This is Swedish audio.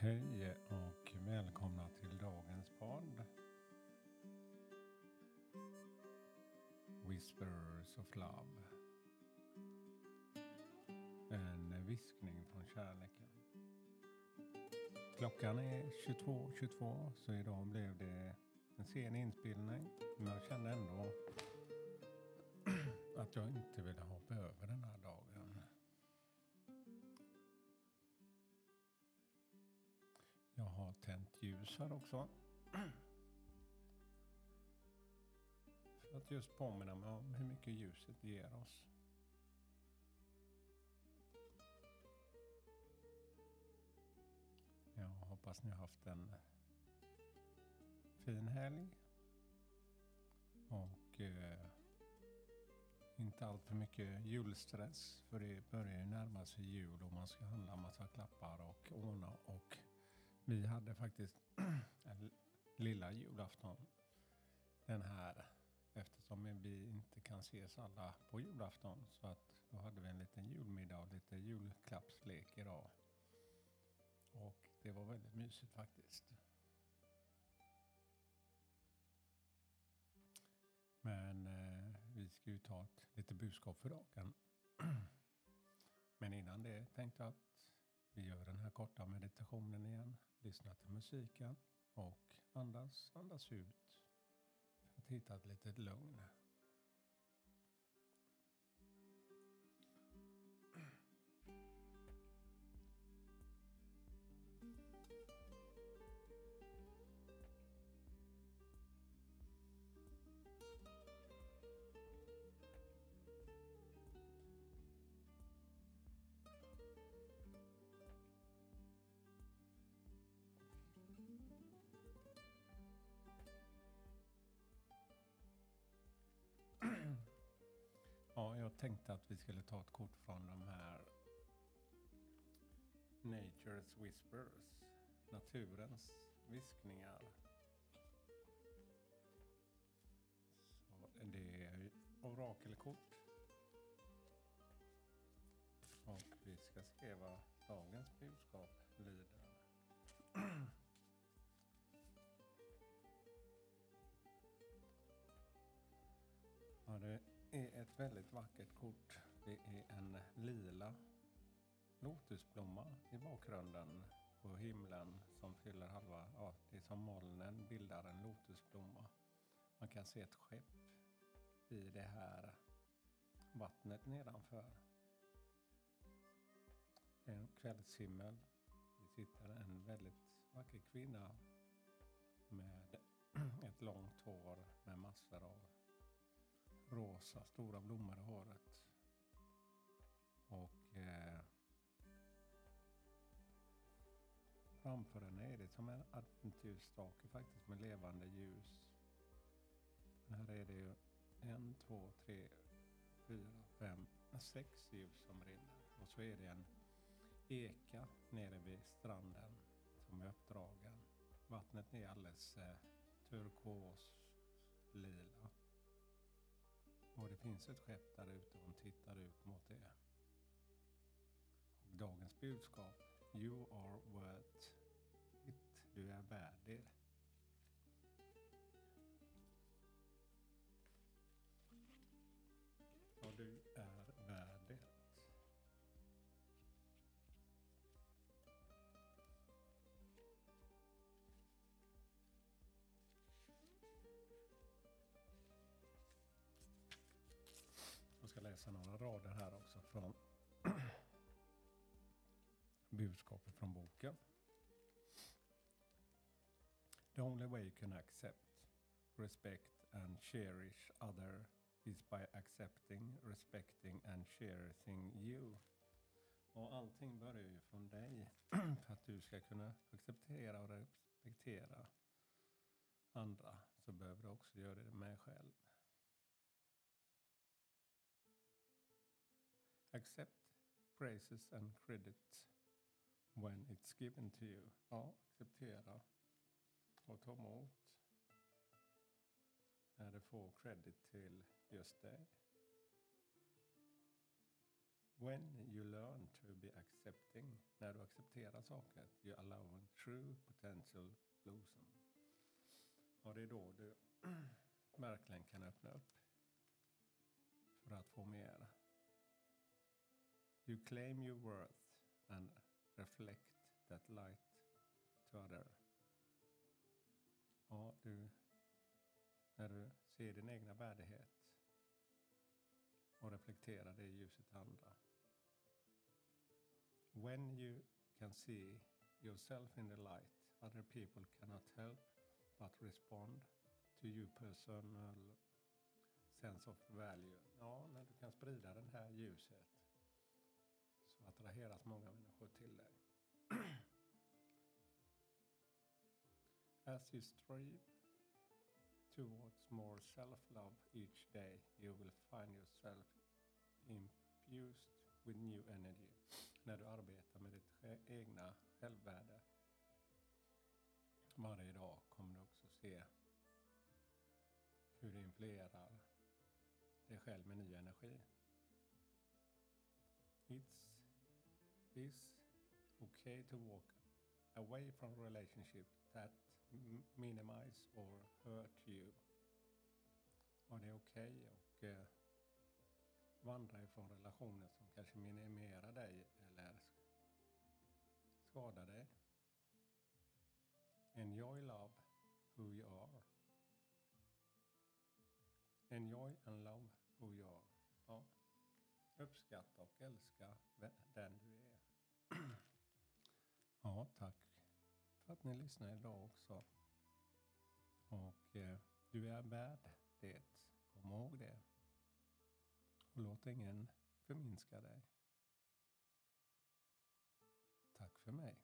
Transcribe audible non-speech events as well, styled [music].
Hej och välkomna till dagens podd. Whispers of Love. En viskning från kärleken. Klockan är 22.22 22, så idag blev det en sen inspelning. Men jag kände ändå [clears throat] att jag inte ville hoppa över den här har tänt ljus här också. För att just påminna mig om hur mycket ljuset ger oss. Jag hoppas ni har haft en fin helg. Och eh, inte allt för mycket julstress. För det börjar ju närma sig jul och man ska handla massa klappar och ordna. Och vi hade faktiskt [clears throat] en lilla julafton. Den här eftersom vi inte kan ses alla på julafton. Så att då hade vi en liten julmiddag och lite julklappslek idag. Och det var väldigt mysigt faktiskt. Men eh, vi ska ju ta ett lite budskap för dagen. [clears throat] Men innan det tänkte jag att vi gör den här korta meditationen igen. Lyssna till musiken och andas, andas ut. För att hitta ett litet lugn. Jag tänkte att vi skulle ta ett kort från de här Nature's Whispers, naturens viskningar. Så det är orakelkort. Och vi ska skriva dagens budskap lyder. Är ett väldigt vackert kort. Det är en lila lotusblomma i bakgrunden på himlen som fyller halva, ja det är som molnen bildar en lotusblomma. Man kan se ett skepp i det här vattnet nedanför. Det är en kvällshimmel. Det sitter en väldigt vacker kvinna med ett långt hår med massor av rosa stora blommor i håret. Och eh, framför henne är det som en adventsljusstake faktiskt med levande ljus. Men här är det ju en, två, tre, fyra, fem, sex ljus som brinner. Och så är det en eka nere vid stranden som är uppdragen. Vattnet är alldeles eh, turkos lila. Och det finns ett skepp där ute och hon tittar ut mot det. Och dagens budskap, You are worth it. Du är värd det. Ja, du är läsa några rader här också från [clears throat] budskapet från boken. The only way you can accept, respect and cherish other is by accepting, respecting and cherishing you. Och allting börjar ju från dig [clears throat] för att du ska kunna acceptera och respektera andra så behöver du också göra det med själv. Accept praises and credit when it's given to you. Ja, acceptera och ta emot när du får credit till just dig. When you learn to be accepting, när du accepterar saker, you allow true potential blossom. Och det är då du [clears throat] verkligen kan öppna upp för att få mer. You claim your worth and reflect that light to other. Ja, du, när du ser din egna värdighet och reflekterar det i ljuset andra. When you can see yourself in the light, other people cannot help but respond to your personal sense of value. Ja, när du kan sprida det här ljuset attraheras många människor till dig. As you strive towards more self-love each day, you will find yourself infused with new energy. När du arbetar med ditt egna självvärde varje dag kommer du också se hur du influerar dig själv med ny energi. Is okay to walk away from relationship that minimize or hurt you. Och det är okej okay och eh, vandra ifrån relationer som kanske minimerar dig eller skadar dig. Enjoy love who you are. Enjoy and love who you are. Ja. Uppskatta och älska ni lyssnar idag också. Och eh, du är värd det. Kom ihåg det. Och låt ingen förminska dig. Tack för mig.